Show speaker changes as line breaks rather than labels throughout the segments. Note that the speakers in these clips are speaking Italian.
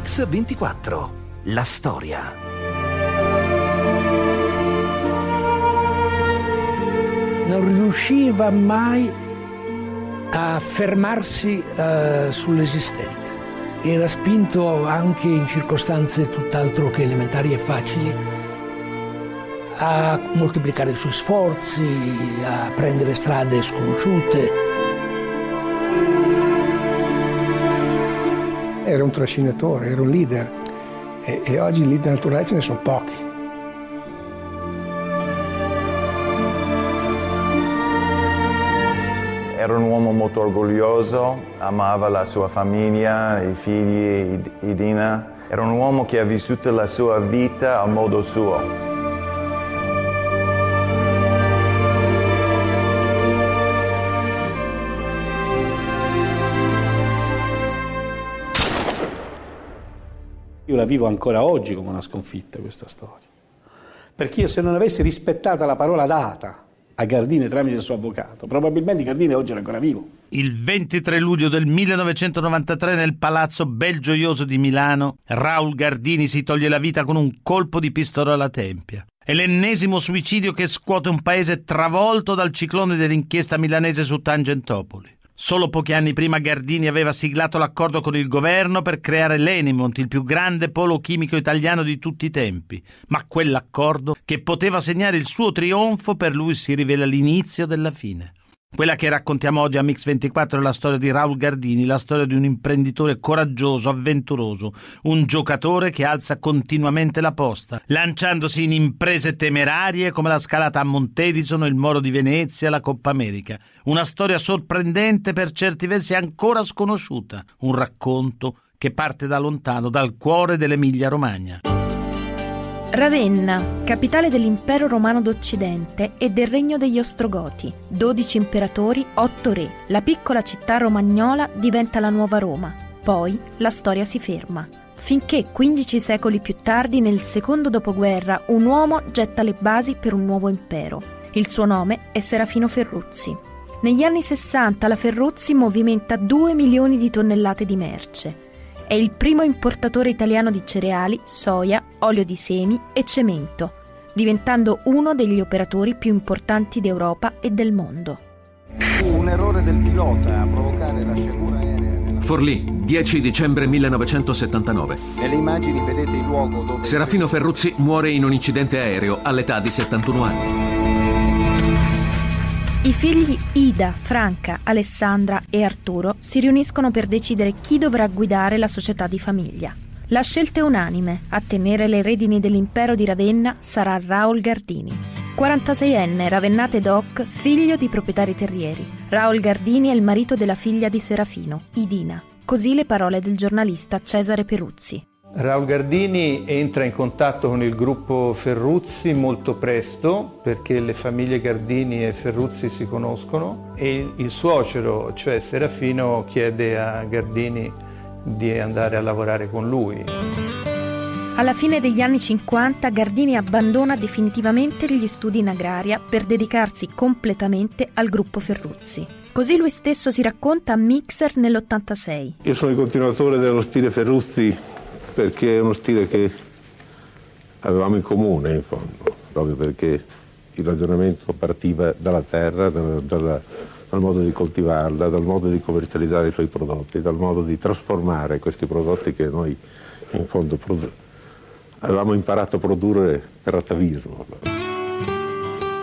Mix 24. La storia.
Non riusciva mai a fermarsi uh, sull'esistente. Era spinto anche in circostanze tutt'altro che elementari e facili a moltiplicare i suoi sforzi, a prendere strade sconosciute.
Era un trascinatore, era un leader e, e oggi leader naturali ce ne sono pochi.
Era un uomo molto orgoglioso, amava la sua famiglia, i figli, Idina. Era un uomo che ha vissuto la sua vita a modo suo.
Io la vivo ancora oggi come una sconfitta questa storia. Perché io se non avessi rispettato la parola data a Gardini tramite il suo avvocato. Probabilmente Gardini oggi era ancora vivo.
Il 23 luglio del 1993 nel Palazzo Belgioioso di Milano, Raul Gardini si toglie la vita con un colpo di pistola alla tempia. È l'ennesimo suicidio che scuote un paese travolto dal ciclone dell'inchiesta milanese su Tangentopoli. Solo pochi anni prima Gardini aveva siglato l'accordo con il governo per creare l'Enimont, il più grande polo chimico italiano di tutti i tempi, ma quell'accordo che poteva segnare il suo trionfo per lui si rivela l'inizio della fine. Quella che raccontiamo oggi a Mix24 è la storia di Raul Gardini, la storia di un imprenditore coraggioso, avventuroso, un giocatore che alza continuamente la posta, lanciandosi in imprese temerarie come la scalata a Montedison, il Moro di Venezia, la Coppa America. Una storia sorprendente per certi versi ancora sconosciuta, un racconto che parte da lontano, dal cuore dell'Emilia Romagna.
Ravenna, capitale dell'impero romano d'Occidente e del regno degli Ostrogoti. 12 imperatori, 8 re. La piccola città romagnola diventa la nuova Roma. Poi la storia si ferma. Finché 15 secoli più tardi, nel secondo dopoguerra, un uomo getta le basi per un nuovo impero. Il suo nome è Serafino Ferruzzi. Negli anni 60 la Ferruzzi movimenta 2 milioni di tonnellate di merce è il primo importatore italiano di cereali, soia, olio di semi e cemento, diventando uno degli operatori più importanti d'Europa e del mondo.
Un errore del pilota a provocare la sciagura aerea.
Forlì, 10 dicembre 1979.
Nelle immagini vedete il luogo dove...
Serafino Ferruzzi muore in un incidente aereo all'età di 71 anni.
I figli Ida, Franca, Alessandra e Arturo si riuniscono per decidere chi dovrà guidare la società di famiglia. La scelta è unanime, a tenere le redini dell'impero di Ravenna sarà Raul Gardini. 46enne, ravennate doc, figlio di proprietari terrieri. Raul Gardini è il marito della figlia di Serafino, Idina. Così le parole del giornalista Cesare Peruzzi.
Raul Gardini entra in contatto con il gruppo Ferruzzi molto presto perché le famiglie Gardini e Ferruzzi si conoscono e il suocero, cioè Serafino, chiede a Gardini di andare a lavorare con lui.
Alla fine degli anni 50 Gardini abbandona definitivamente gli studi in agraria per dedicarsi completamente al gruppo Ferruzzi. Così lui stesso si racconta a Mixer nell'86.
Io sono il continuatore dello stile Ferruzzi perché è uno stile che avevamo in comune in fondo, proprio perché il ragionamento partiva dalla terra, dalla, dalla, dal modo di coltivarla, dal modo di commercializzare i suoi prodotti, dal modo di trasformare questi prodotti che noi in fondo avevamo imparato a produrre per atavismo.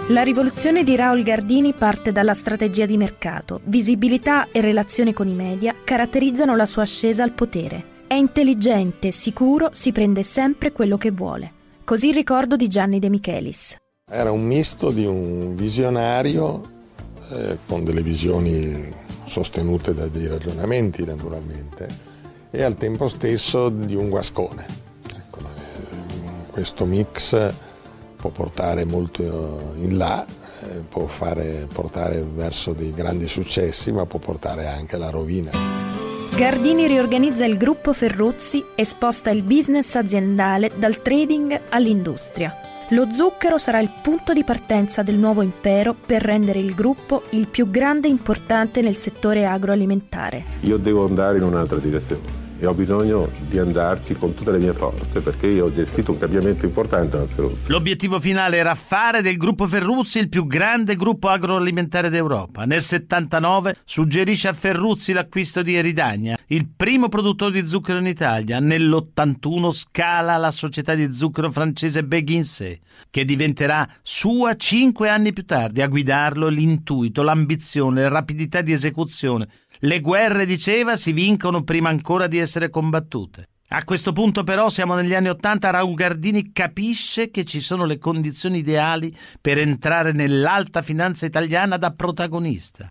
La rivoluzione di Raul Gardini parte dalla strategia di mercato. Visibilità e relazione con i media caratterizzano la sua ascesa al potere. È intelligente, sicuro, si prende sempre quello che vuole. Così il ricordo di Gianni De Michelis.
Era un misto di un visionario eh, con delle visioni sostenute da dei ragionamenti naturalmente e al tempo stesso di un guascone. Ecco, eh, questo mix può portare molto in là, eh, può fare, portare verso dei grandi successi ma può portare anche alla rovina.
Gardini riorganizza il gruppo Ferruzzi e sposta il business aziendale dal trading all'industria. Lo zucchero sarà il punto di partenza del nuovo impero per rendere il gruppo il più grande e importante nel settore agroalimentare.
Io devo andare in un'altra direzione. E ho bisogno di andarci con tutte le mie forze perché io ho gestito un cambiamento importante alla Ferruzzi.
L'obiettivo finale era fare del gruppo Ferruzzi il più grande gruppo agroalimentare d'Europa. Nel 79 suggerisce a Ferruzzi l'acquisto di Eridagna, il primo produttore di zucchero in Italia. Nell'81 scala la società di zucchero francese Beguinsé, che diventerà sua cinque anni più tardi. A guidarlo l'intuito, l'ambizione, la rapidità di esecuzione le guerre, diceva, si vincono prima ancora di essere combattute. A questo punto però siamo negli anni Ottanta, Raul Gardini capisce che ci sono le condizioni ideali per entrare nell'alta finanza italiana da protagonista.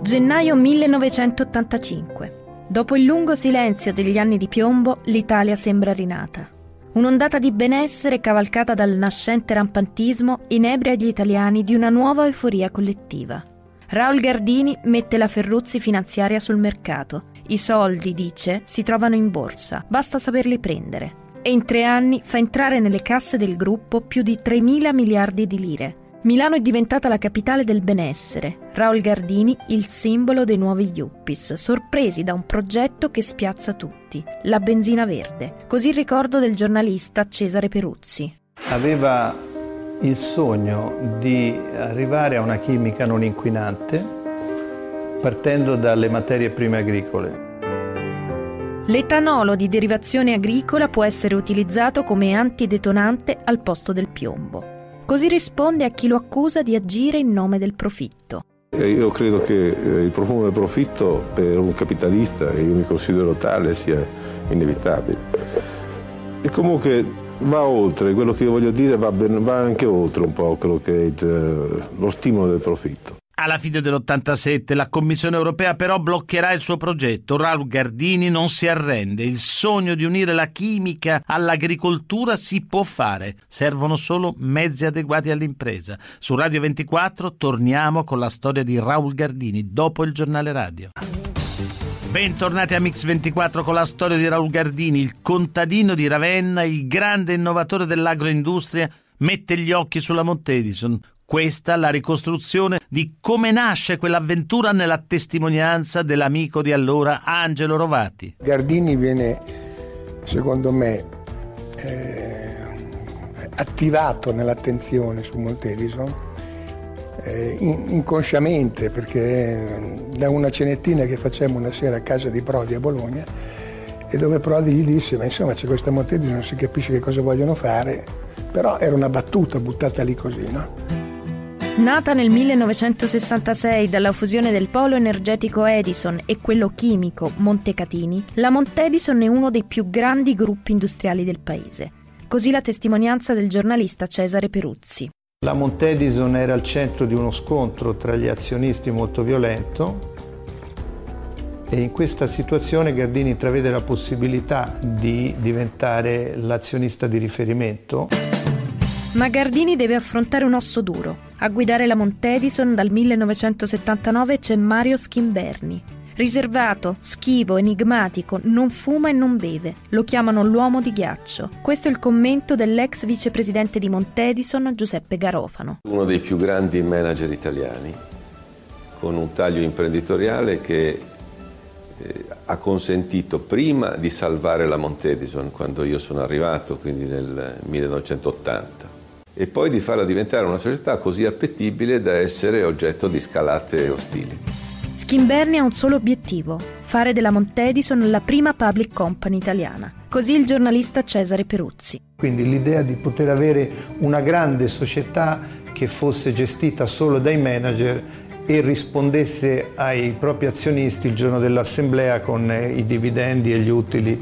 Gennaio 1985. Dopo il lungo silenzio degli anni di piombo, l'Italia sembra rinata. Un'ondata di benessere cavalcata dal nascente rampantismo inebria gli italiani di una nuova euforia collettiva. Raul Gardini mette la Ferruzzi finanziaria sul mercato. I soldi, dice, si trovano in borsa, basta saperli prendere. E in tre anni fa entrare nelle casse del gruppo più di 3.000 miliardi di lire. Milano è diventata la capitale del benessere. Raul Gardini il simbolo dei nuovi Yuppies, sorpresi da un progetto che spiazza tutti, la benzina verde. Così il ricordo del giornalista Cesare Peruzzi.
Aveva il sogno di arrivare a una chimica non inquinante partendo dalle materie prime agricole.
L'etanolo di derivazione agricola può essere utilizzato come antidetonante al posto del piombo. Così risponde a chi lo accusa di agire in nome del profitto.
Io credo che eh, il profumo del profitto per un capitalista, e io mi considero tale, sia inevitabile. E comunque va oltre, quello che io voglio dire va, ben, va anche oltre un po' quello che è il, lo stimolo del profitto.
Alla fine dell'87 la Commissione europea però bloccherà il suo progetto. Raul Gardini non si arrende. Il sogno di unire la chimica all'agricoltura si può fare. Servono solo mezzi adeguati all'impresa. Su Radio 24 torniamo con la storia di Raul Gardini dopo il giornale radio. Bentornati a Mix24 con la storia di Raul Gardini, il contadino di Ravenna, il grande innovatore dell'agroindustria, mette gli occhi sulla Mount Edison. Questa la ricostruzione di come nasce quell'avventura nella testimonianza dell'amico di allora Angelo Rovati.
Gardini viene, secondo me, eh, attivato nell'attenzione su Mount Edison eh, inconsciamente perché eh, da una cenettina che facemmo una sera a casa di Prodi a Bologna e dove Prodi gli disse ma insomma c'è questa Montesi non si capisce che cosa vogliono fare però era una battuta buttata lì così no?
Nata nel 1966 dalla fusione del polo energetico Edison e quello chimico Montecatini, la Montedison è uno dei più grandi gruppi industriali del paese. Così la testimonianza del giornalista Cesare Peruzzi.
La Montedison era al centro di uno scontro tra gli azionisti molto violento e in questa situazione Gardini intravede la possibilità di diventare l'azionista di riferimento.
Ma Gardini deve affrontare un osso duro. A guidare la Montedison dal 1979 c'è Mario Schimberni, Riservato, schivo, enigmatico, non fuma e non beve. Lo chiamano l'uomo di ghiaccio. Questo è il commento dell'ex vicepresidente di Montedison, Giuseppe Garofano.
Uno dei più grandi manager italiani, con un taglio imprenditoriale che eh, ha consentito prima di salvare la Montedison quando io sono arrivato, quindi nel 1980, e poi di farla diventare una società così appetibile da essere oggetto di scalate ostili.
Schimberni ha un solo obiettivo, fare della Montedison la prima public company italiana. Così il giornalista Cesare Peruzzi.
Quindi l'idea di poter avere una grande società che fosse gestita solo dai manager e rispondesse ai propri azionisti il giorno dell'assemblea con i dividendi e gli utili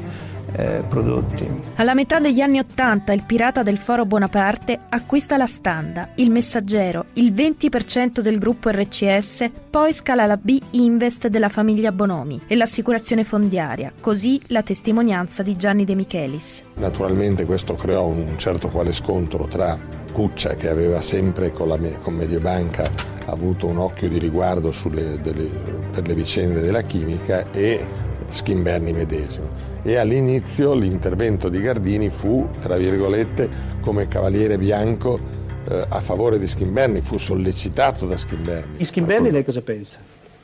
eh, prodotti.
Alla metà degli anni Ottanta il pirata del Foro Bonaparte acquista la Standa, il Messaggero, il 20% del gruppo RCS, poi scala la B Invest della famiglia Bonomi e l'assicurazione fondiaria, così la testimonianza di Gianni De Michelis.
Naturalmente questo creò un certo quale scontro tra Cuccia che aveva sempre con, la, con Mediobanca avuto un occhio di riguardo sulle, delle, per le vicende della chimica e Schimberni medesimo. E all'inizio l'intervento di Gardini fu, tra virgolette, come cavaliere bianco eh, a favore di Schimberni, fu sollecitato da Schimberni.
Di Schimberni lei cosa pensa?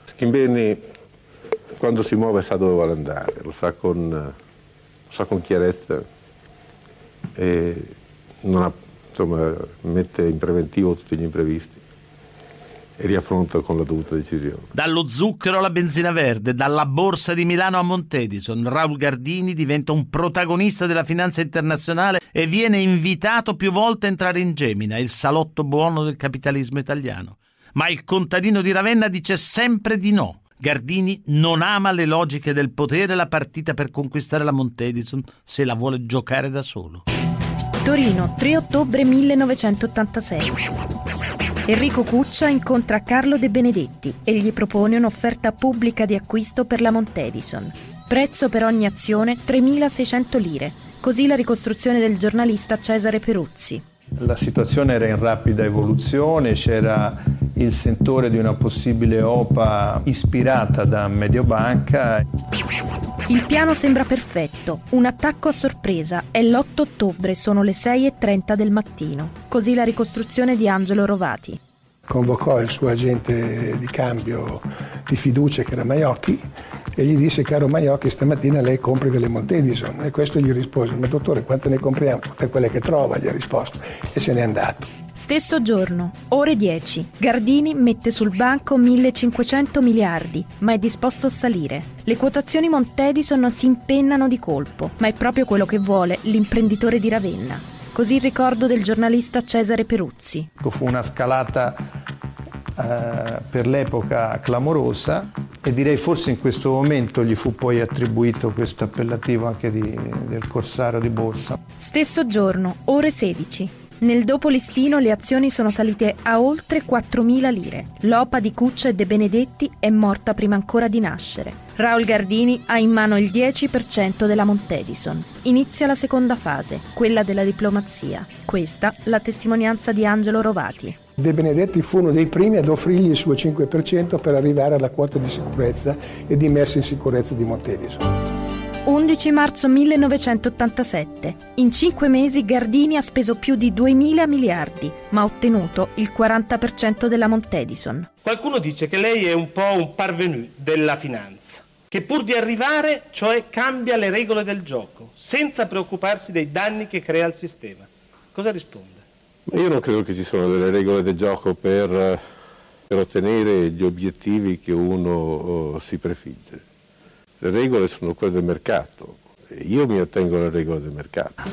Schimberni quando si muove sa dove vuole andare, lo sa con, lo sa con chiarezza e ha, insomma, mette in preventivo tutti gli imprevisti e riaffronta con la dovuta decisione.
Dallo zucchero alla benzina verde, dalla borsa di Milano a Montedison, Raul Gardini diventa un protagonista della finanza internazionale e viene invitato più volte a entrare in Gemina, il salotto buono del capitalismo italiano. Ma il contadino di Ravenna dice sempre di no. Gardini non ama le logiche del potere e la partita per conquistare la Montedison se la vuole giocare da solo.
Torino, 3 ottobre 1986. Enrico Cuccia incontra Carlo De Benedetti e gli propone un'offerta pubblica di acquisto per la Montedison. Prezzo per ogni azione 3.600 lire. Così la ricostruzione del giornalista Cesare Peruzzi.
La situazione era in rapida evoluzione, c'era il sentore di una possibile OPA ispirata da Mediobanca.
Il piano sembra perfetto, un attacco a sorpresa, è l'8 ottobre, sono le 6.30 del mattino. Così la ricostruzione di Angelo Rovati.
Convocò il suo agente di cambio di fiducia che era Maiocchi e gli disse caro Maiocchi stamattina lei compri delle Montedison e questo gli rispose ma dottore quante ne compriamo? Tutte quelle che trova gli ha risposto e se n'è andato.
Stesso giorno, ore 10, Gardini mette sul banco 1500 miliardi, ma è disposto a salire. Le quotazioni Montedison si impennano di colpo, ma è proprio quello che vuole l'imprenditore di Ravenna. Così il ricordo del giornalista Cesare Peruzzi.
Fu una scalata eh, per l'epoca clamorosa e direi forse in questo momento gli fu poi attribuito questo appellativo anche di, del corsario di borsa.
Stesso giorno, ore 16. Nel dopo listino le azioni sono salite a oltre 4.000 lire. L'OPA di Cuccia e De Benedetti è morta prima ancora di nascere. Raul Gardini ha in mano il 10% della Montedison. Inizia la seconda fase, quella della diplomazia. Questa la testimonianza di Angelo Rovati.
De Benedetti fu uno dei primi ad offrirgli il suo 5% per arrivare alla quota di sicurezza e di messa in sicurezza di Montedison.
11 marzo 1987. In cinque mesi Gardini ha speso più di 2.000 miliardi, ma ha ottenuto il 40% della Montedison.
Qualcuno dice che lei è un po' un parvenu della finanza, che pur di arrivare, cioè cambia le regole del gioco, senza preoccuparsi dei danni che crea al sistema. Cosa risponde?
Io non credo che ci siano delle regole del gioco per, per ottenere gli obiettivi che uno oh, si prefigge le regole sono quelle del mercato. Io mi ottengo le regole del mercato.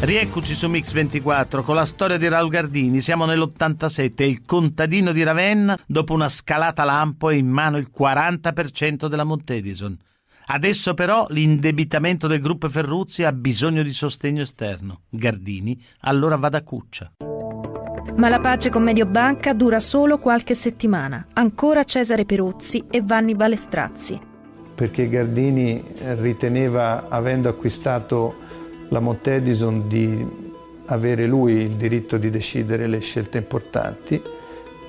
Rieccoci su Mix 24 con la storia di Raul Gardini. Siamo nell'87 e il contadino di Ravenna, dopo una scalata lampo, è in mano il 40% della Montedison. Adesso però l'indebitamento del gruppo Ferruzzi ha bisogno di sostegno esterno. Gardini allora va da Cuccia.
Ma la pace con Mediobanca dura solo qualche settimana. Ancora Cesare Peruzzi e Vanni Balestrazzi
perché Gardini riteneva, avendo acquistato la Montedison, di avere lui il diritto di decidere le scelte importanti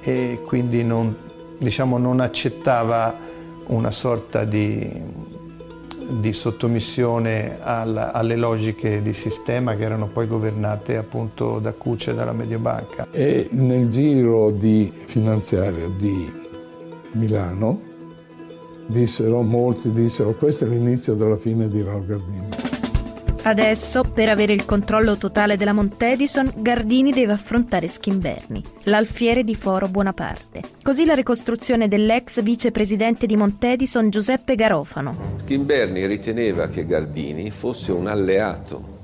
e quindi non, diciamo, non accettava una sorta di, di sottomissione alla, alle logiche di sistema che erano poi governate appunto da Cuccia e dalla Mediobanca.
E nel giro di finanziario di Milano dissero, molti dissero, questo è l'inizio della fine di Raul Gardini.
Adesso, per avere il controllo totale della Montedison, Gardini deve affrontare Schimberni, l'alfiere di Foro Buonaparte. Così la ricostruzione dell'ex vicepresidente di Montedison Giuseppe Garofano.
Schimberni riteneva che Gardini fosse un alleato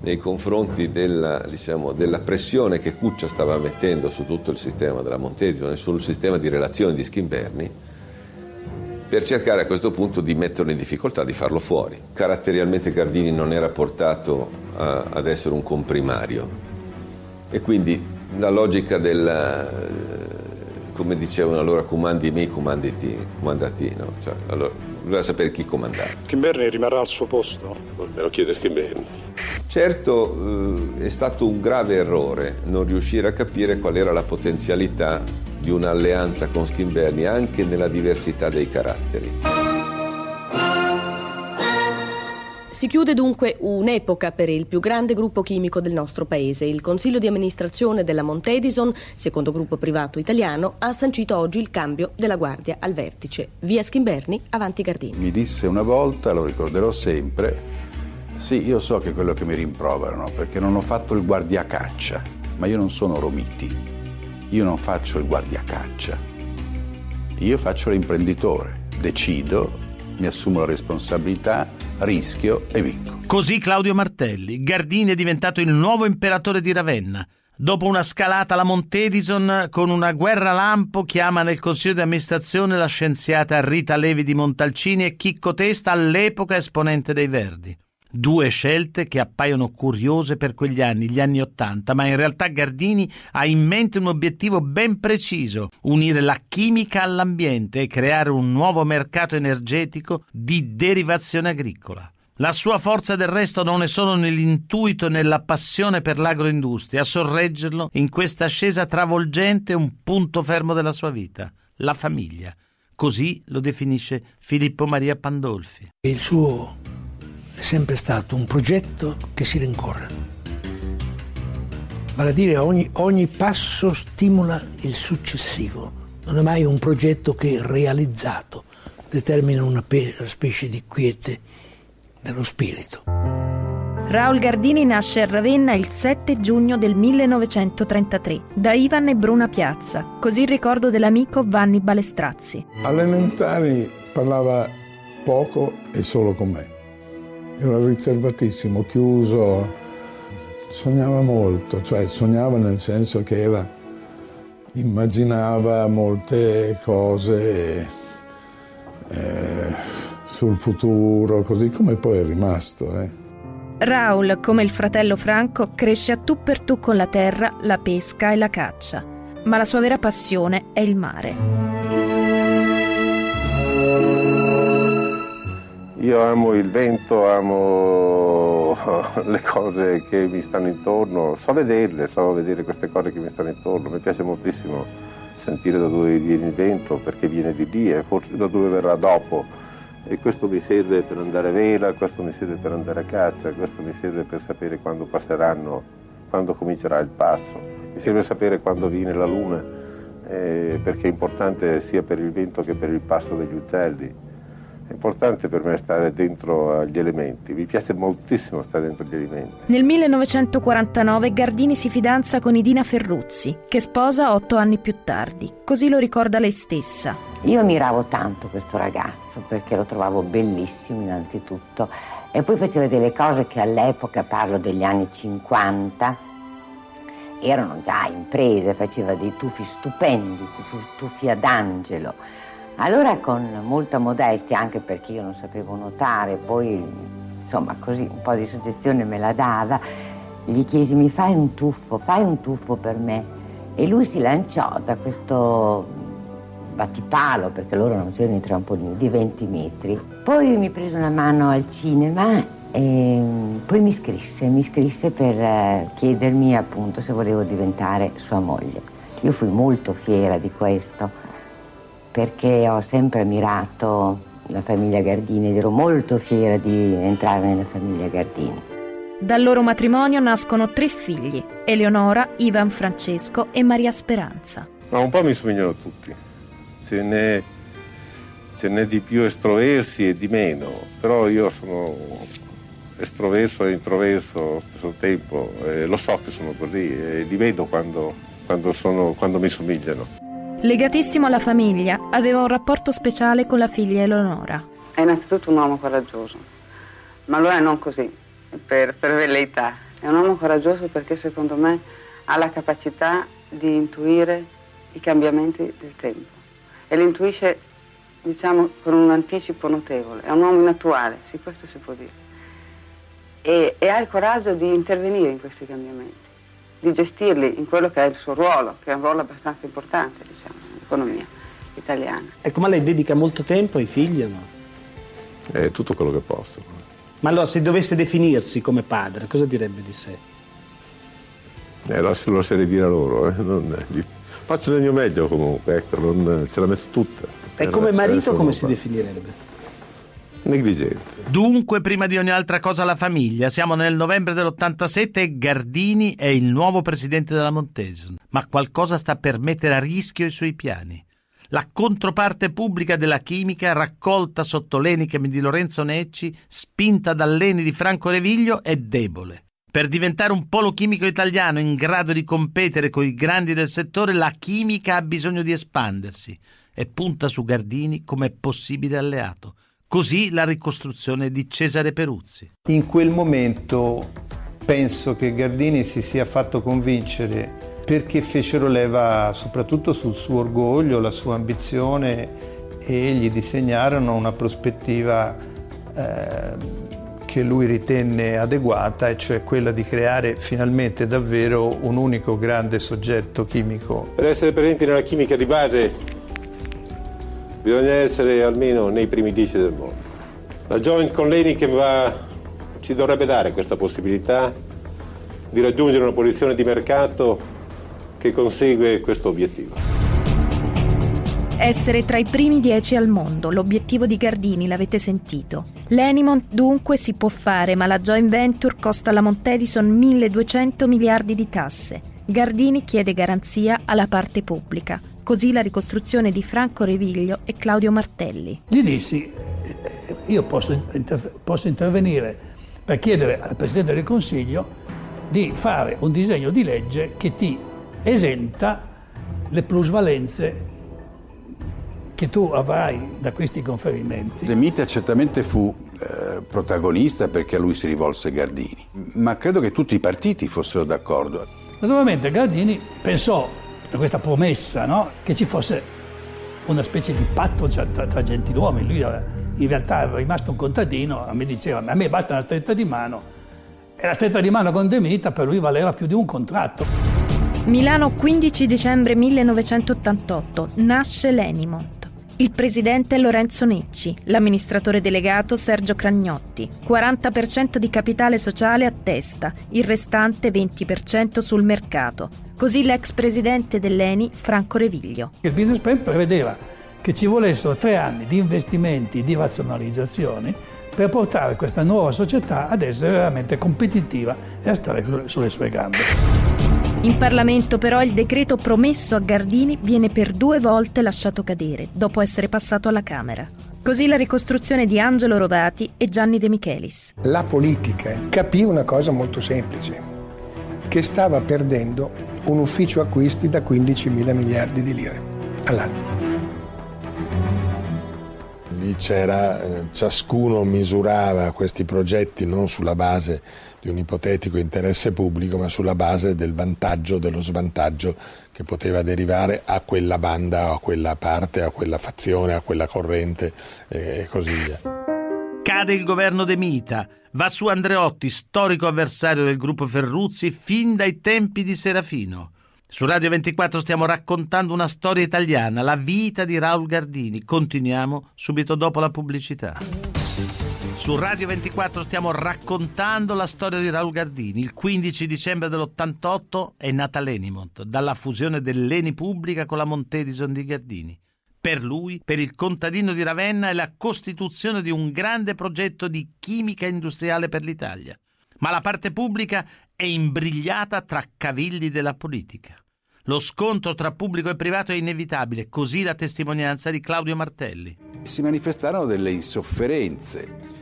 nei confronti della, diciamo, della, pressione che Cuccia stava mettendo su tutto il sistema della Montedison e sul sistema di relazioni di Schimberni per cercare a questo punto di metterlo in difficoltà, di farlo fuori. Caratterialmente Gardini non era portato a, ad essere un comprimario e quindi la logica del, come dicevano allora, comandi me, comandati, comandati no? cioè, allora, voleva sapere chi comandava.
Kimberley rimarrà al suo posto?
Me lo chiede Kimberley.
Certo eh, è stato un grave errore non riuscire a capire qual era la potenzialità di un'alleanza con Schimberni anche nella diversità dei caratteri.
Si chiude dunque un'epoca per il più grande gruppo chimico del nostro paese. Il Consiglio di amministrazione della Montedison, secondo gruppo privato italiano, ha sancito oggi il cambio della guardia al vertice. Via Schimberni, avanti Gardini.
Mi disse una volta, lo ricorderò sempre, sì, io so che è quello che mi rimproverano, perché non ho fatto il guardiacaccia, ma io non sono Romiti, io non faccio il guardiacaccia, io faccio l'imprenditore, decido, mi assumo la responsabilità, rischio e vinco.
Così Claudio Martelli. Gardini è diventato il nuovo imperatore di Ravenna. Dopo una scalata alla Montedison, con una guerra lampo, chiama nel consiglio di amministrazione la scienziata Rita Levi di Montalcini e Chicco Testa, all'epoca esponente dei Verdi. Due scelte che appaiono curiose per quegli anni, gli anni Ottanta, ma in realtà Gardini ha in mente un obiettivo ben preciso, unire la chimica all'ambiente e creare un nuovo mercato energetico di derivazione agricola. La sua forza del resto non è solo nell'intuito e nella passione per l'agroindustria, a sorreggerlo in questa ascesa travolgente un punto fermo della sua vita, la famiglia. Così lo definisce Filippo Maria Pandolfi.
Il suo sempre stato un progetto che si rincorre. Vale a dire ogni, ogni passo stimola il successivo, non è mai un progetto che realizzato determina una pe- specie di quiete dello spirito.
Raul Gardini nasce a Ravenna il 7 giugno del 1933 da Ivan e Bruna Piazza, così il ricordo dell'amico Vanni Balestrazzi.
Alle elementari parlava poco e solo con me era riservatissimo, chiuso, sognava molto, cioè sognava nel senso che era, immaginava molte cose eh, sul futuro, così come poi è rimasto. Eh.
Raul, come il fratello Franco, cresce a tu per tu con la terra, la pesca e la caccia, ma la sua vera passione è il mare.
Io amo il vento, amo le cose che mi stanno intorno, so vederle, so vedere queste cose che mi stanno intorno, mi piace moltissimo sentire da dove viene il vento, perché viene di lì e forse da dove verrà dopo. E questo mi serve per andare a vela, questo mi serve per andare a caccia, questo mi serve per sapere quando passeranno, quando comincerà il passo. Mi serve sapere quando viene la luna, eh, perché è importante sia per il vento che per il passo degli uccelli. È importante per me stare dentro agli elementi, mi piace moltissimo stare dentro agli elementi.
Nel 1949 Gardini si fidanza con Idina Ferruzzi, che sposa otto anni più tardi. Così lo ricorda lei stessa.
Io ammiravo tanto questo ragazzo perché lo trovavo bellissimo innanzitutto e poi faceva delle cose che all'epoca, parlo degli anni 50, erano già imprese, faceva dei tuffi stupendi, tuffi ad angelo allora con molta modestia, anche perché io non sapevo nuotare, poi insomma così un po' di suggestione me la dava, gli chiesi mi fai un tuffo, fai un tuffo per me. E lui si lanciò da questo battipalo, perché loro non c'erano i trampolini, di 20 metri. Poi mi prese una mano al cinema e poi mi scrisse, mi scrisse per eh, chiedermi appunto se volevo diventare sua moglie. Io fui molto fiera di questo perché ho sempre ammirato la famiglia Gardini ed ero molto fiera di entrare nella famiglia Gardini.
Dal loro matrimonio nascono tre figli, Eleonora, Ivan Francesco e Maria Speranza.
Ma un po' mi somigliano tutti, ce n'è, ce n'è di più estroversi e di meno, però io sono estroverso e introverso allo stesso tempo, e lo so che sono così e li vedo quando, quando, sono, quando mi somigliano.
Legatissimo alla famiglia, aveva un rapporto speciale con la figlia Eleonora.
È innanzitutto un uomo coraggioso, ma lo è non così, per, per velleità. È un uomo coraggioso perché secondo me ha la capacità di intuire i cambiamenti del tempo e li intuisce, diciamo, con un anticipo notevole. È un uomo inattuale, sì, questo si può dire. E, e ha il coraggio di intervenire in questi cambiamenti di gestirli in quello che è il suo ruolo, che è un ruolo abbastanza importante, diciamo, nell'economia italiana.
Ecco, ma lei dedica molto tempo ai figli o no?
È tutto quello che posso.
Ma allora, se dovesse definirsi come padre, cosa direbbe di sé?
Eh, lo, lo sarei dire a loro, eh. non, faccio del mio meglio comunque, ecco, non, ce la metto tutta.
E come marito come si definirebbe?
Negligente.
Dunque, prima di ogni altra cosa, la famiglia. Siamo nel novembre dell'87 e Gardini è il nuovo presidente della Montesson. Ma qualcosa sta per mettere a rischio i suoi piani. La controparte pubblica della chimica, raccolta sotto l'Enichem di Lorenzo Necci, spinta dall'Eni di Franco Reviglio, è debole. Per diventare un polo chimico italiano in grado di competere con i grandi del settore, la chimica ha bisogno di espandersi e punta su Gardini come possibile alleato. Così la ricostruzione di Cesare Peruzzi.
In quel momento penso che Gardini si sia fatto convincere perché fecero leva soprattutto sul suo orgoglio, la sua ambizione e gli disegnarono una prospettiva eh, che lui ritenne adeguata, e cioè quella di creare finalmente davvero un unico grande soggetto chimico.
Per essere presenti nella chimica di base bisogna essere almeno nei primi dieci del mondo. La joint con l'Enichem ci dovrebbe dare questa possibilità di raggiungere una posizione di mercato che consegue questo obiettivo.
Essere tra i primi dieci al mondo, l'obiettivo di Gardini, l'avete sentito. L'Enimont dunque si può fare, ma la joint venture costa alla Montedison 1200 miliardi di tasse. Gardini chiede garanzia alla parte pubblica. Così la ricostruzione di Franco Reviglio e Claudio Martelli.
Gli dissi, io posso, inter- posso intervenire per chiedere al Presidente del Consiglio di fare un disegno di legge che ti esenta le plusvalenze che tu avrai da questi conferimenti.
De Mita certamente fu eh, protagonista perché a lui si rivolse Gardini, ma credo che tutti i partiti fossero d'accordo.
Naturalmente Gardini pensò da questa promessa no, che ci fosse una specie di patto tra, tra gentiluomini. Lui in realtà era rimasto un contadino, mi diceva a me basta una stretta di mano e la stretta di mano con De Mita per lui valeva più di un contratto.
Milano 15 dicembre 1988. Nasce l'Enimont. Il presidente Lorenzo Necci, l'amministratore delegato Sergio Cragnotti. 40% di capitale sociale a testa, il restante 20% sul mercato. Così l'ex presidente dell'Eni, Franco Reviglio.
Il business plan prevedeva che ci volessero tre anni di investimenti e di razionalizzazioni per portare questa nuova società ad essere veramente competitiva e a stare sulle sue gambe.
In Parlamento però il decreto promesso a Gardini viene per due volte lasciato cadere, dopo essere passato alla Camera. Così la ricostruzione di Angelo Rovati e Gianni De Michelis.
La politica capì una cosa molto semplice, che stava perdendo un ufficio acquisti da 15 mila miliardi di lire all'anno.
Lì c'era, eh, ciascuno misurava questi progetti non sulla base di un ipotetico interesse pubblico, ma sulla base del vantaggio, dello svantaggio che poteva derivare a quella banda, a quella parte, a quella fazione, a quella corrente e così via.
Cade il governo De Mita, va su Andreotti, storico avversario del gruppo Ferruzzi fin dai tempi di Serafino. Su Radio 24 stiamo raccontando una storia italiana, la vita di Raul Gardini. Continuiamo subito dopo la pubblicità. Su Radio 24 stiamo raccontando la storia di Raul Gardini. Il 15 dicembre dell'88 è nata l'Enimont, dalla fusione dell'Eni Pubblica con la Montedison di Gardini. Per lui, per il contadino di Ravenna, è la costituzione di un grande progetto di chimica industriale per l'Italia. Ma la parte pubblica è imbrigliata tra cavilli della politica. Lo scontro tra pubblico e privato è inevitabile, così la testimonianza di Claudio Martelli.
Si manifestarono delle insofferenze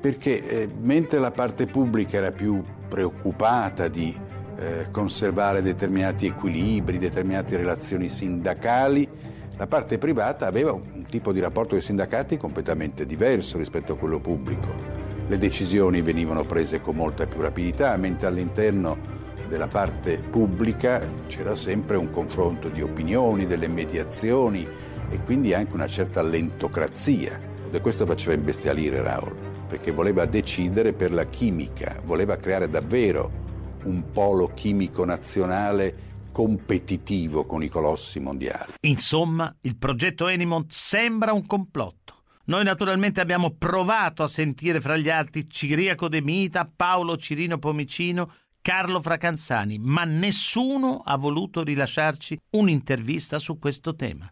perché eh, mentre la parte pubblica era più preoccupata di eh, conservare determinati equilibri, determinate relazioni sindacali, la parte privata aveva un tipo di rapporto con i sindacati completamente diverso rispetto a quello pubblico. Le decisioni venivano prese con molta più rapidità, mentre all'interno della parte pubblica c'era sempre un confronto di opinioni, delle mediazioni e quindi anche una certa lentocrazia. E questo faceva imbestialire Raul perché voleva decidere per la chimica, voleva creare davvero un polo chimico nazionale competitivo con i colossi mondiali.
Insomma, il progetto Enimont sembra un complotto. Noi naturalmente abbiamo provato a sentire fra gli altri Ciriaco De Mita, Paolo Cirino Pomicino, Carlo Fracanzani, ma nessuno ha voluto rilasciarci un'intervista su questo tema.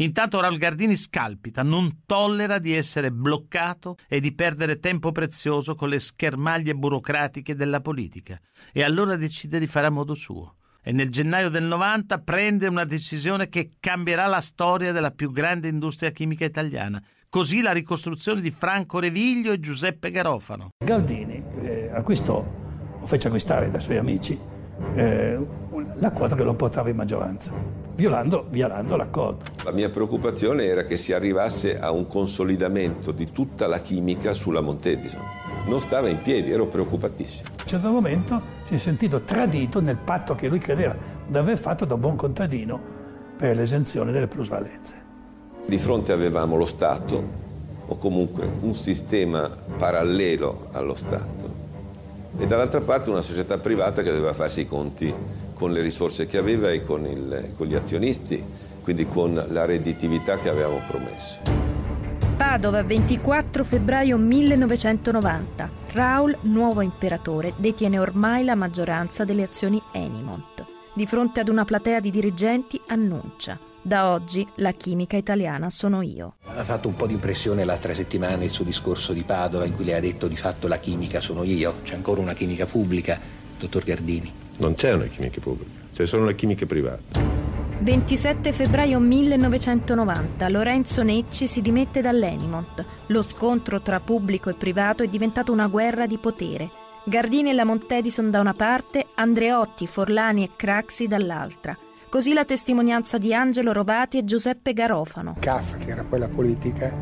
Intanto Raul Gardini scalpita, non tollera di essere bloccato e di perdere tempo prezioso con le schermaglie burocratiche della politica e allora decide di fare a modo suo. E nel gennaio del 90 prende una decisione che cambierà la storia della più grande industria chimica italiana. Così la ricostruzione di Franco Reviglio e Giuseppe Garofano.
Gardini eh, acquistò, o fece acquistare dai suoi amici, eh, la quota che lo portava in maggioranza, violando, violando l'accordo.
La mia preoccupazione era che si arrivasse a un consolidamento di tutta la chimica sulla Montedison. Non stava in piedi, ero preoccupatissimo.
A un certo momento si è sentito tradito nel patto che lui credeva di aver fatto da buon contadino per l'esenzione delle plusvalenze.
Di fronte avevamo lo Stato, o comunque un sistema parallelo allo Stato, e dall'altra parte una società privata che doveva farsi i conti con le risorse che aveva e con, il, con gli azionisti, quindi con la redditività che avevamo promesso.
Padova, 24 febbraio 1990. Raul, nuovo imperatore, detiene ormai la maggioranza delle azioni Enimont. Di fronte ad una platea di dirigenti annuncia da oggi la chimica italiana sono io.
Ha fatto un po' di impressione l'altra settimana il suo discorso di Padova in cui lei ha detto di fatto la chimica sono io. C'è ancora una chimica pubblica, dottor Gardini?
Non c'è una chimica pubblica, c'è solo una chimica privata.
27 febbraio 1990 Lorenzo Necci si dimette dall'Enimont. Lo scontro tra pubblico e privato è diventato una guerra di potere. Gardini e la Montedison da una parte, Andreotti, Forlani e Craxi dall'altra. Così la testimonianza di Angelo Rovati e Giuseppe Garofano.
CAF, che era poi la politica,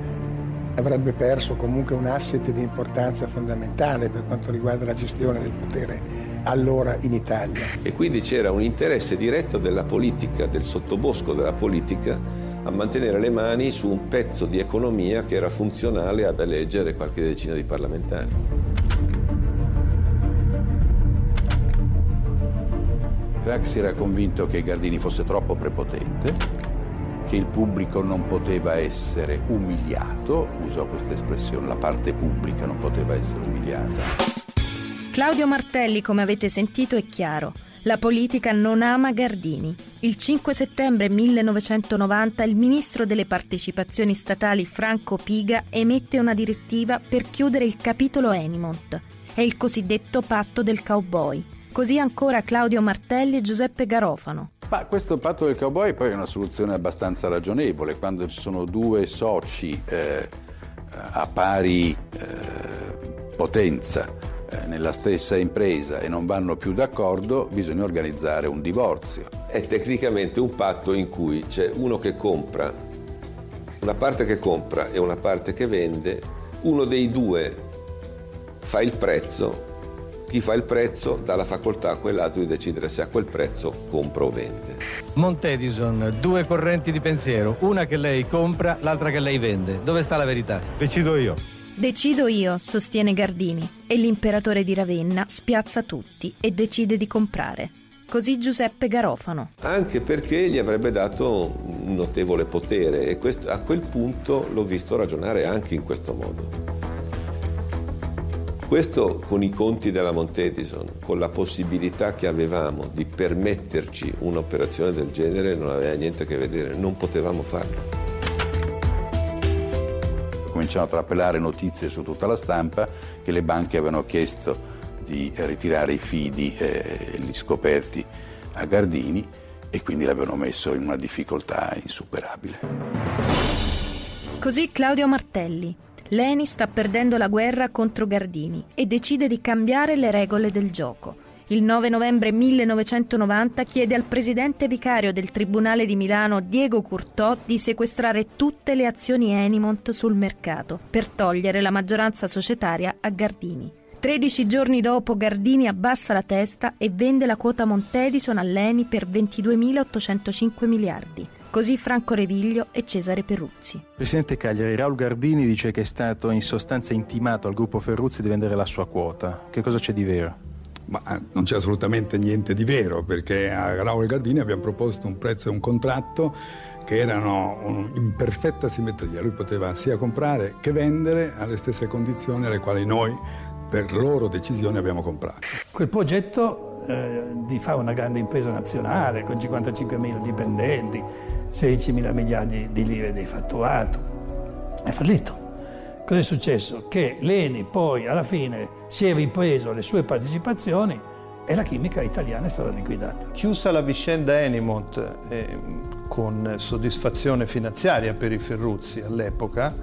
avrebbe perso comunque un asset di importanza fondamentale per quanto riguarda la gestione del potere allora in Italia.
E quindi c'era un interesse diretto della politica, del sottobosco della politica, a mantenere le mani su un pezzo di economia che era funzionale ad eleggere qualche decina di parlamentari.
Craxi era convinto che Gardini fosse troppo prepotente, che il pubblico non poteva essere umiliato, usò questa espressione, la parte pubblica non poteva essere umiliata.
Claudio Martelli, come avete sentito, è chiaro. La politica non ama Gardini. Il 5 settembre 1990 il ministro delle partecipazioni statali Franco Piga emette una direttiva per chiudere il capitolo Enimont. È il cosiddetto patto del cowboy. Così ancora Claudio Martelli e Giuseppe Garofano.
Ma questo patto del cowboy poi è una soluzione abbastanza ragionevole. Quando ci sono due soci eh, a pari eh, potenza nella stessa impresa e non vanno più d'accordo, bisogna organizzare un divorzio.
È tecnicamente un patto in cui c'è uno che compra, una parte che compra e una parte che vende, uno dei due fa il prezzo chi fa il prezzo dà la facoltà a quell'altro di decidere se a quel prezzo compra o vende.
Montedison, due correnti di pensiero, una che lei compra, l'altra che lei vende. Dove sta la verità?
Decido io.
Decido io, sostiene Gardini, e l'imperatore di Ravenna spiazza tutti e decide di comprare. Così Giuseppe Garofano.
Anche perché gli avrebbe dato un notevole potere e questo, a quel punto l'ho visto ragionare anche in questo modo. Questo con i conti della Montedison, con la possibilità che avevamo di permetterci un'operazione del genere, non aveva niente a che vedere, non potevamo farlo.
Cominciano a trapelare notizie su tutta la stampa che le banche avevano chiesto di ritirare i fidi, eh, gli scoperti a Gardini e quindi l'avevano messo in una difficoltà insuperabile.
Così Claudio Martelli, Leni sta perdendo la guerra contro Gardini e decide di cambiare le regole del gioco. Il 9 novembre 1990 chiede al presidente vicario del Tribunale di Milano, Diego Curtò, di sequestrare tutte le azioni Enimont sul mercato per togliere la maggioranza societaria a Gardini. 13 giorni dopo Gardini abbassa la testa e vende la quota Montedison all'Eni per 22.805 miliardi. Così Franco Reviglio e Cesare Perruzzi.
Presidente Cagliari, Raul Gardini dice che è stato in sostanza intimato al gruppo Ferruzzi di vendere la sua quota. Che cosa c'è di vero?
Ma eh, non c'è assolutamente niente di vero perché a Raul Gardini abbiamo proposto un prezzo e un contratto che erano in perfetta simmetria. Lui poteva sia comprare che vendere alle stesse condizioni alle quali noi per loro decisione abbiamo comprato.
Quel progetto eh, di fare una grande impresa nazionale con 55.000 dipendenti, 16 mila miliardi di lire di fatturato. È fallito. Cosa è successo? Che l'ENI poi alla fine si è ripreso le sue partecipazioni e la chimica italiana è stata liquidata.
Chiusa la vicenda Enimont eh, con soddisfazione finanziaria per i Ferruzzi all'epoca,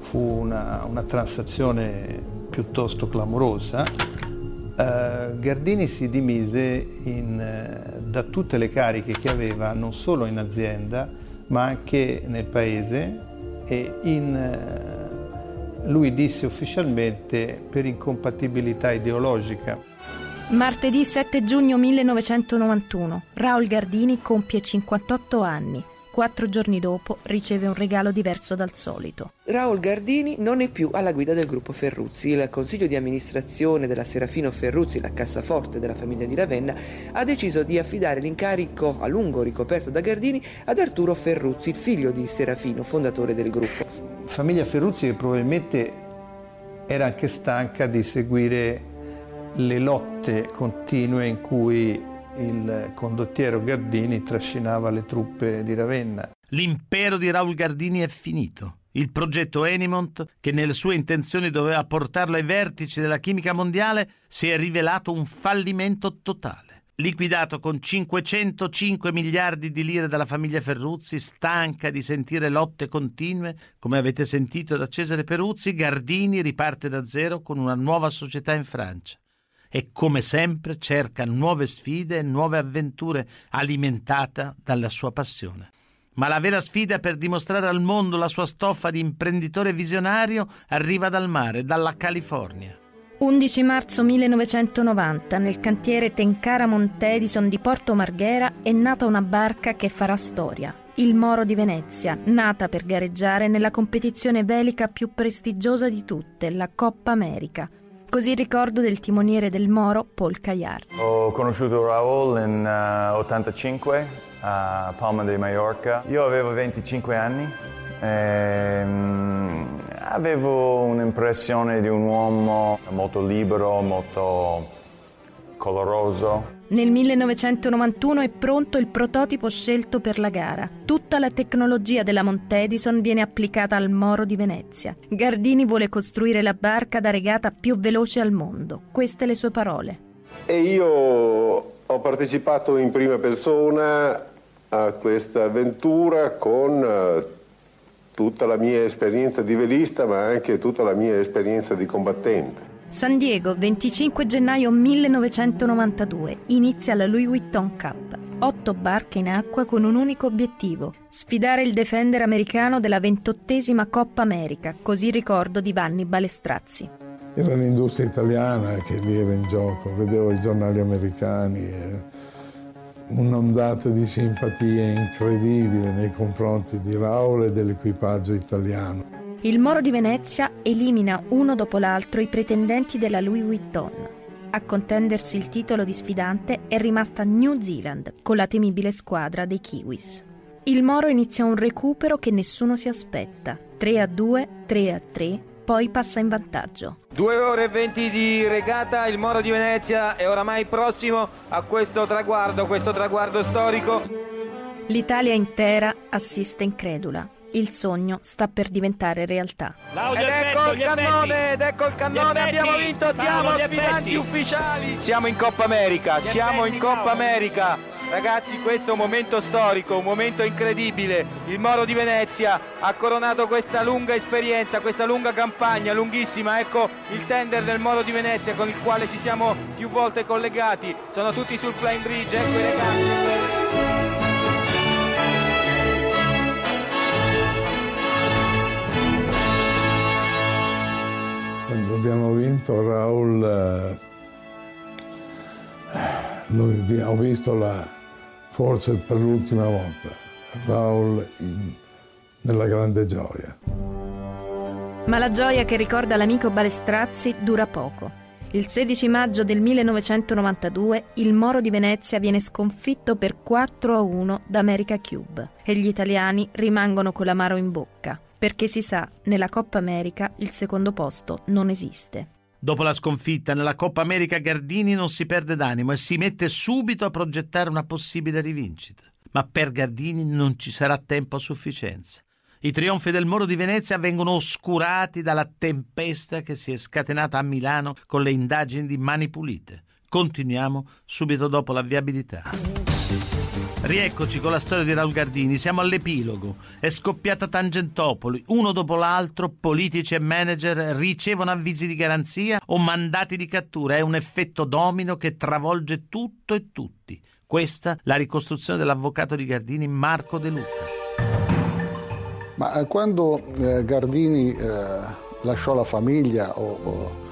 fu una, una transazione piuttosto clamorosa, eh, Gardini si dimise in, eh, da tutte le cariche che aveva non solo in azienda ma anche nel paese e in, eh, lui disse ufficialmente per incompatibilità ideologica.
Martedì 7 giugno 1991, Raul Gardini compie 58 anni. Quattro giorni dopo riceve un regalo diverso dal solito.
Raul Gardini non è più alla guida del gruppo Ferruzzi. Il consiglio di amministrazione della Serafino Ferruzzi, la cassaforte della famiglia di Ravenna, ha deciso di affidare l'incarico a lungo ricoperto da Gardini ad Arturo Ferruzzi, il figlio di Serafino, fondatore del gruppo.
Famiglia Ferruzzi che probabilmente era anche stanca di seguire le lotte continue in cui il condottiero Gardini trascinava le truppe di Ravenna.
L'impero di Raul Gardini è finito. Il progetto Enimont, che nelle sue intenzioni doveva portarlo ai vertici della chimica mondiale, si è rivelato un fallimento totale. Liquidato con 505 miliardi di lire dalla famiglia Ferruzzi, stanca di sentire lotte continue, come avete sentito da Cesare Peruzzi, Gardini riparte da zero con una nuova società in Francia e come sempre cerca nuove sfide e nuove avventure alimentata dalla sua passione. Ma la vera sfida per dimostrare al mondo la sua stoffa di imprenditore visionario arriva dal mare, dalla California.
11 marzo 1990, nel cantiere Tenkara Montedison di Porto Marghera è nata una barca che farà storia, il Moro di Venezia, nata per gareggiare nella competizione velica più prestigiosa di tutte, la Coppa America. Così ricordo del timoniere del Moro, Paul Cagliar.
Ho conosciuto Raul in uh, 85 a Palma de Mallorca. Io avevo 25 anni. E, um, avevo un'impressione di un uomo molto libero, molto coloroso.
Nel 1991 è pronto il prototipo scelto per la gara. Tutta la tecnologia della Montedison viene applicata al Moro di Venezia. Gardini vuole costruire la barca da regata più veloce al mondo. Queste le sue parole.
E io ho partecipato in prima persona a questa avventura con eh, tutta la mia esperienza di velista, ma anche tutta la mia esperienza di combattente.
San Diego, 25 gennaio 1992, inizia la Louis Vuitton Cup. Otto barche in acqua con un unico obiettivo, sfidare il defender americano della ventottesima Coppa America, così ricordo di Vanni Balestrazzi.
Era l'industria italiana che lì era in gioco, vedevo i giornali americani, e un'ondata di simpatia incredibile nei confronti di Raul e dell'equipaggio italiano.
Il Moro di Venezia elimina uno dopo l'altro i pretendenti della Louis Vuitton. A contendersi il titolo di sfidante è rimasta New Zealand con la temibile squadra dei Kiwis. Il Moro inizia un recupero che nessuno si aspetta. 3 a 2, 3 a 3, poi passa in vantaggio.
2 ore e 20 di regata, il Moro di Venezia è oramai prossimo a questo traguardo, questo traguardo storico.
L'Italia intera assiste incredula. Il sogno sta per diventare realtà.
Ed ecco il cannone, ed ecco il cannone, abbiamo vinto, siamo sfidanti ufficiali. Siamo in Coppa America, siamo in Coppa America. Ragazzi, questo è un momento storico, un momento incredibile. Il Moro di Venezia ha coronato questa lunga esperienza, questa lunga campagna, lunghissima. Ecco il tender del Moro di Venezia con il quale ci siamo più volte collegati. Sono tutti sul Flying Bridge, ecco i ragazzi.
Quando abbiamo vinto Raul, eh, ho visto la, forse per l'ultima volta Raul in, nella grande gioia.
Ma la gioia che ricorda l'amico Balestrazzi dura poco. Il 16 maggio del 1992 il Moro di Venezia viene sconfitto per 4 a 1 da America Cube e gli italiani rimangono con l'amaro in bocca perché si sa, nella Coppa America il secondo posto non esiste.
Dopo la sconfitta nella Coppa America Gardini non si perde d'animo e si mette subito a progettare una possibile rivincita. Ma per Gardini non ci sarà tempo a sufficienza. I trionfi del Moro di Venezia vengono oscurati dalla tempesta che si è scatenata a Milano con le indagini di Mani Pulite. Continuiamo subito dopo la viabilità. Rieccoci con la storia di Raul Gardini, siamo all'epilogo. È scoppiata Tangentopoli, uno dopo l'altro politici e manager ricevono avvisi di garanzia o mandati di cattura, è un effetto domino che travolge tutto e tutti. Questa la ricostruzione dell'avvocato di Gardini Marco De Luca.
Ma eh, quando eh, Gardini eh, lasciò la famiglia o, o,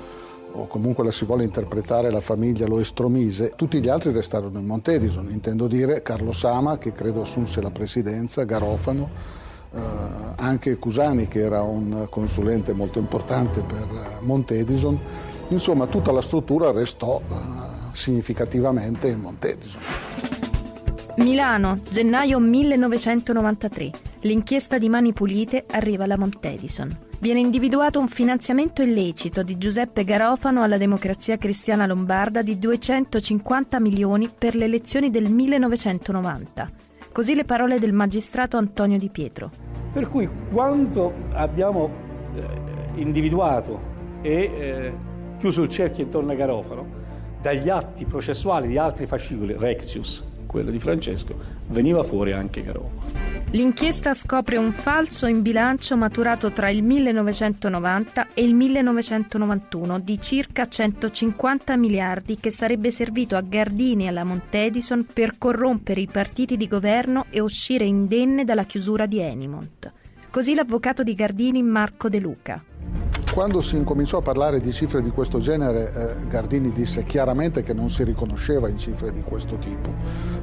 o, comunque la si vuole interpretare la famiglia lo estromise, tutti gli altri restarono in Montedison, intendo dire Carlo Sama che credo assunse la presidenza, Garofano, eh, anche Cusani che era un consulente molto importante per eh, Montedison, insomma tutta la struttura restò eh, significativamente in Montedison.
Milano, gennaio 1993. L'inchiesta di Mani Pulite arriva alla Montedison. Viene individuato un finanziamento illecito di Giuseppe Garofano alla democrazia cristiana lombarda di 250 milioni per le elezioni del 1990. Così le parole del magistrato Antonio Di Pietro.
Per cui quando abbiamo eh, individuato e eh, chiuso il cerchio intorno a Garofano, dagli atti processuali di altri fascicoli, Rexius, quello di Francesco, veniva fuori anche Garofano.
L'inchiesta scopre un falso in bilancio maturato tra il 1990 e il 1991 di circa 150 miliardi che sarebbe servito a Gardini e alla Montedison per corrompere i partiti di governo e uscire indenne dalla chiusura di Enimont. Così l'avvocato di Gardini Marco De Luca.
Quando si incominciò a parlare di cifre di questo genere, eh, Gardini disse chiaramente che non si riconosceva in cifre di questo tipo.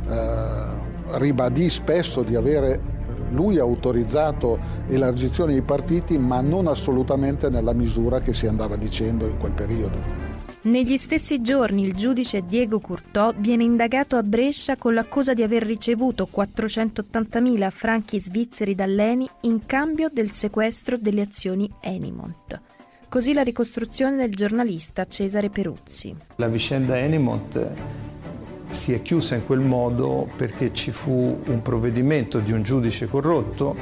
Eh, ribadì spesso di avere lui autorizzato elargizioni ai partiti, ma non assolutamente nella misura che si andava dicendo in quel periodo.
Negli stessi giorni il giudice Diego Curtò viene indagato a Brescia con l'accusa di aver ricevuto 480.000 franchi svizzeri dall'ENI in cambio del sequestro delle azioni Enimont. Così la ricostruzione del giornalista Cesare Peruzzi.
La vicenda Enimont si è chiusa in quel modo perché ci fu un provvedimento di un giudice corrotto,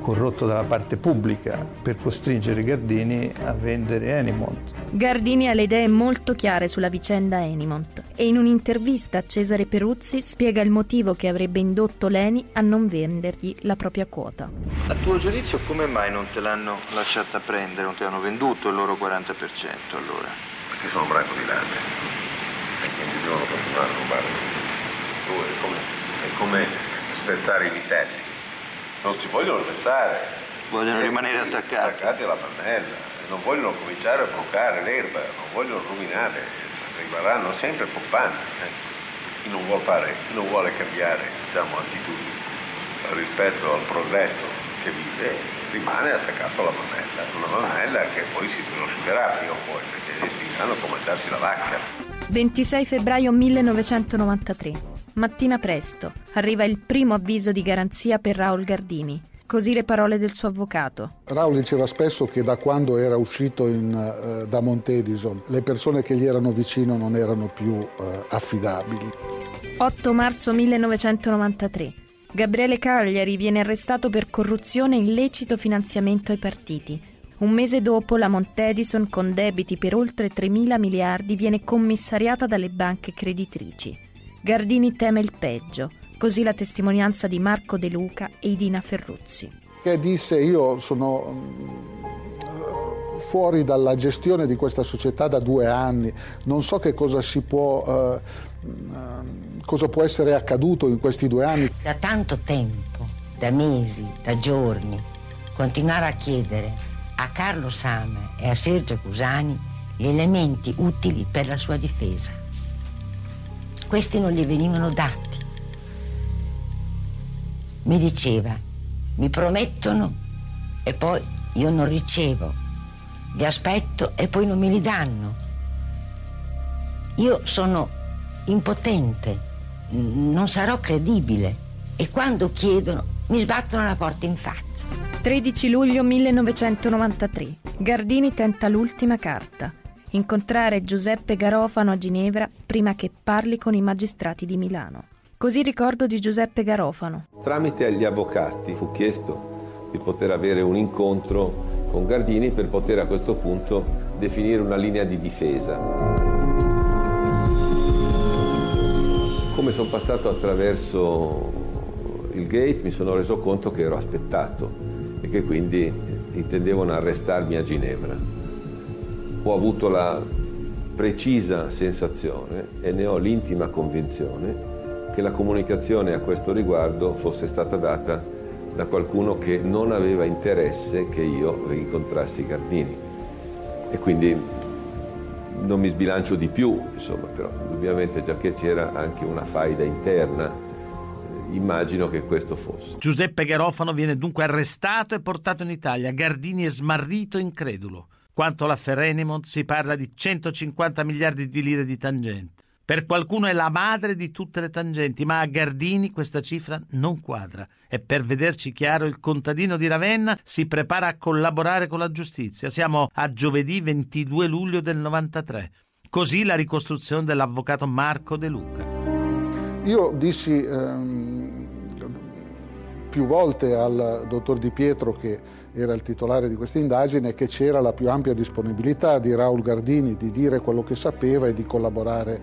corrotto dalla parte pubblica, per costringere Gardini a vendere Enimont.
Gardini ha le idee molto chiare sulla vicenda Enimont e in un'intervista a Cesare Peruzzi spiega il motivo che avrebbe indotto Leni a non vendergli la propria quota.
A tuo giudizio come mai non te l'hanno lasciata prendere, non ti hanno venduto il loro 40% allora?
Perché sono branco di latte e quindi devono continuare a rubare. È come, è come spezzare i vitelli. Non si vogliono spezzare.
Vogliono rimanere attaccati.
Attaccati alla pannella. Non vogliono cominciare a brucare l'erba, non vogliono ruminare. Rimarranno sempre poppanti. Eh. Chi non vuole fare, chi non vuole cambiare diciamo, attitudini rispetto al progresso che vive rimane attaccato alla mannella, una mannella che poi si prosciugherà prima o poi, perché finiranno a mangiarsi la vacca.
26 febbraio 1993. Mattina presto. Arriva il primo avviso di garanzia per Raul Gardini. Così le parole del suo avvocato.
Raul diceva spesso che da quando era uscito in, uh, da Montedison le persone che gli erano vicino non erano più uh, affidabili.
8 marzo 1993. Gabriele Cagliari viene arrestato per corruzione e illecito finanziamento ai partiti. Un mese dopo la Montedison con debiti per oltre 3.000 miliardi viene commissariata dalle banche creditrici. Gardini teme il peggio, così la testimonianza di Marco De Luca e Idina Ferruzzi.
Che disse io sono mm, fuori dalla gestione di questa società da due anni, non so che cosa si può... Uh, cosa può essere accaduto in questi due anni.
Da tanto tempo, da mesi, da giorni, continuare a chiedere a Carlo Sama e a Sergio Cusani gli elementi utili per la sua difesa. Questi non gli venivano dati. Mi diceva, mi promettono e poi io non ricevo, li aspetto e poi non me li danno. Io sono impotente, non sarò credibile e quando chiedono mi sbattono la porta in faccia.
13 luglio 1993. Gardini tenta l'ultima carta. Incontrare Giuseppe Garofano a Ginevra prima che parli con i magistrati di Milano. Così ricordo di Giuseppe Garofano.
Tramite gli avvocati fu chiesto di poter avere un incontro con Gardini per poter a questo punto definire una linea di difesa. Come sono passato attraverso il gate mi sono reso conto che ero aspettato e che quindi intendevano arrestarmi a Ginevra. Ho avuto la precisa sensazione e ne ho l'intima convinzione che la comunicazione a questo riguardo fosse stata data da qualcuno che non aveva interesse che io incontrassi Gardini. E quindi non mi sbilancio di più, insomma, però indubbiamente già che c'era anche una faida interna, immagino che questo fosse.
Giuseppe Garofano viene dunque arrestato e portato in Italia. Gardini è smarrito e incredulo. Quanto alla Ferenimont si parla di 150 miliardi di lire di tangente. Per qualcuno è la madre di tutte le tangenti, ma a Gardini questa cifra non quadra e per vederci chiaro il contadino di Ravenna si prepara a collaborare con la giustizia. Siamo a giovedì 22 luglio del 93. Così la ricostruzione dell'avvocato Marco De Luca.
Io dissi ehm, più volte al dottor Di Pietro che era il titolare di questa indagine che c'era la più ampia disponibilità di Raul Gardini di dire quello che sapeva e di collaborare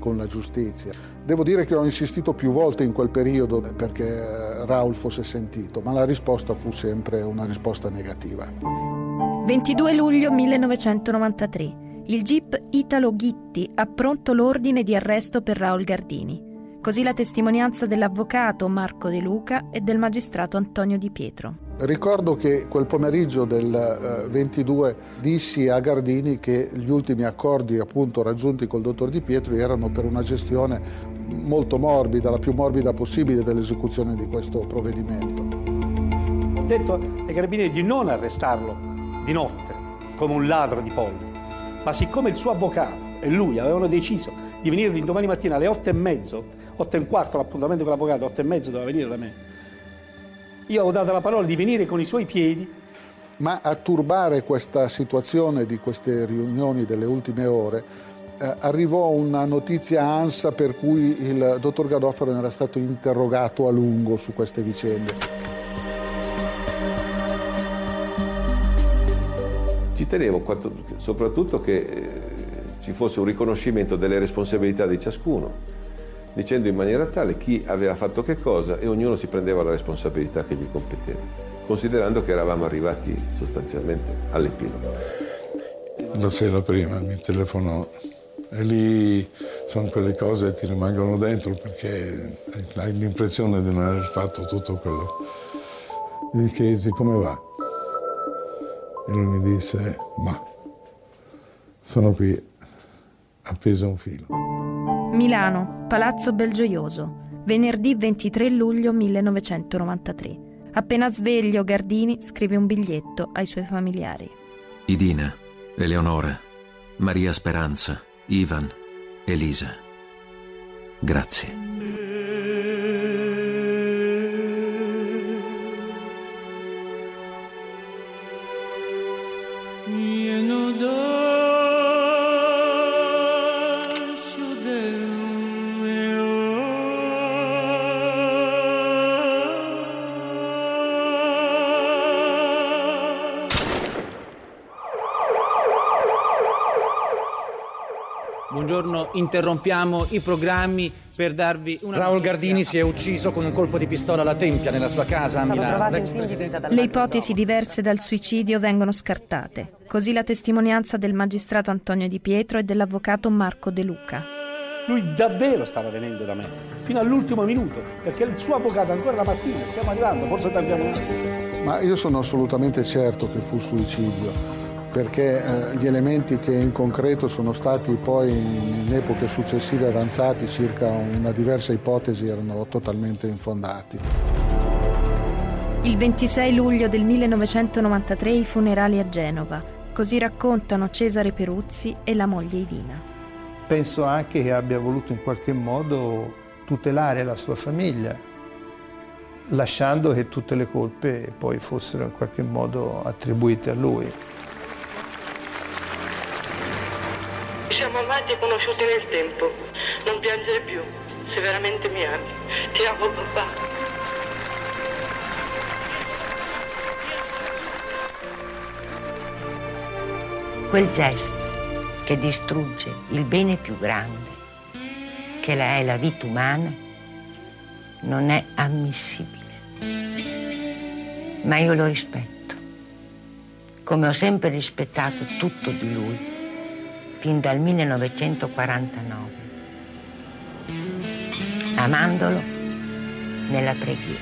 con la giustizia. Devo dire che ho insistito più volte in quel periodo perché eh, Raul fosse sentito, ma la risposta fu sempre una risposta negativa.
22 luglio 1993. Il GIP Italo Ghitti ha pronto l'ordine di arresto per Raul Gardini. Così la testimonianza dell'avvocato Marco De Luca e del magistrato Antonio Di Pietro.
Ricordo che quel pomeriggio del 22 eh, dissi a Gardini che gli ultimi accordi appunto raggiunti col dottor Di Pietro erano per una gestione molto morbida, la più morbida possibile dell'esecuzione di questo provvedimento.
Ho detto ai carabinieri di non arrestarlo di notte come un ladro di polli, ma siccome il suo avvocato e lui avevano deciso di venire l'indomani mattina alle otto e mezzo, otto e un quarto l'appuntamento con l'avvocato, otto e mezzo doveva venire da me io avevo dato la parola di venire con i suoi piedi.
Ma a turbare questa situazione di queste riunioni delle ultime ore eh, arrivò una notizia ANSA per cui il dottor Gadofero era stato interrogato a lungo su queste vicende.
Ci tenevo soprattutto che eh, ci fosse un riconoscimento delle responsabilità di ciascuno dicendo in maniera tale chi aveva fatto che cosa e ognuno si prendeva la responsabilità che gli competeva, considerando che eravamo arrivati sostanzialmente all'epilogo.
La sera prima mi telefonò e lì sono quelle cose che ti rimangono dentro perché hai l'impressione di non aver fatto tutto quello. Gli chiesi come va e lui mi disse ma sono qui appeso a un filo.
Milano, Palazzo Belgioioso, venerdì 23 luglio 1993. Appena sveglio, Gardini scrive un biglietto ai suoi familiari.
Idina, Eleonora, Maria Speranza, Ivan, Elisa. Grazie.
Interrompiamo i programmi per darvi una
Raul Gardini si è ucciso con un colpo di pistola alla tempia nella sua casa a Milano.
Le ipotesi diverse dal suicidio vengono scartate. Così la testimonianza del magistrato Antonio Di Pietro e dell'avvocato Marco De Luca.
Lui davvero stava venendo da me, fino all'ultimo minuto, perché il suo avvocato ancora la mattina, stiamo arrivando, forse tardiamo un attimo.
Ma io sono assolutamente certo che fu suicidio perché eh, gli elementi che in concreto sono stati poi in, in epoche successive avanzati circa una diversa ipotesi erano totalmente infondati.
Il 26 luglio del 1993 i funerali a Genova. Così raccontano Cesare Peruzzi e la moglie Idina.
Penso anche che abbia voluto in qualche modo tutelare la sua famiglia, lasciando che tutte le colpe poi fossero in qualche modo attribuite a lui.
E conosciuti nel tempo. Non piangere più. se veramente mi ami. Ti amo papà.
Quel gesto che distrugge il bene più grande, che è la vita umana, non è ammissibile. Ma io lo rispetto, come ho sempre rispettato tutto di lui, fin dal 1949, amandolo nella preghiera.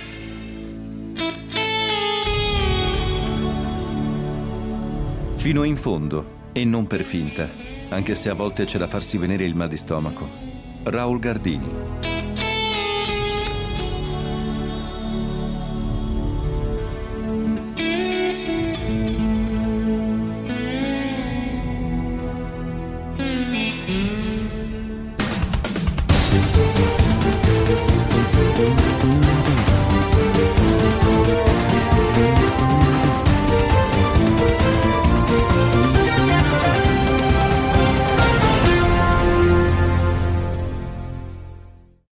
Fino in fondo e non per finta, anche se a volte c'è da farsi venire il mal di stomaco. Raul Gardini.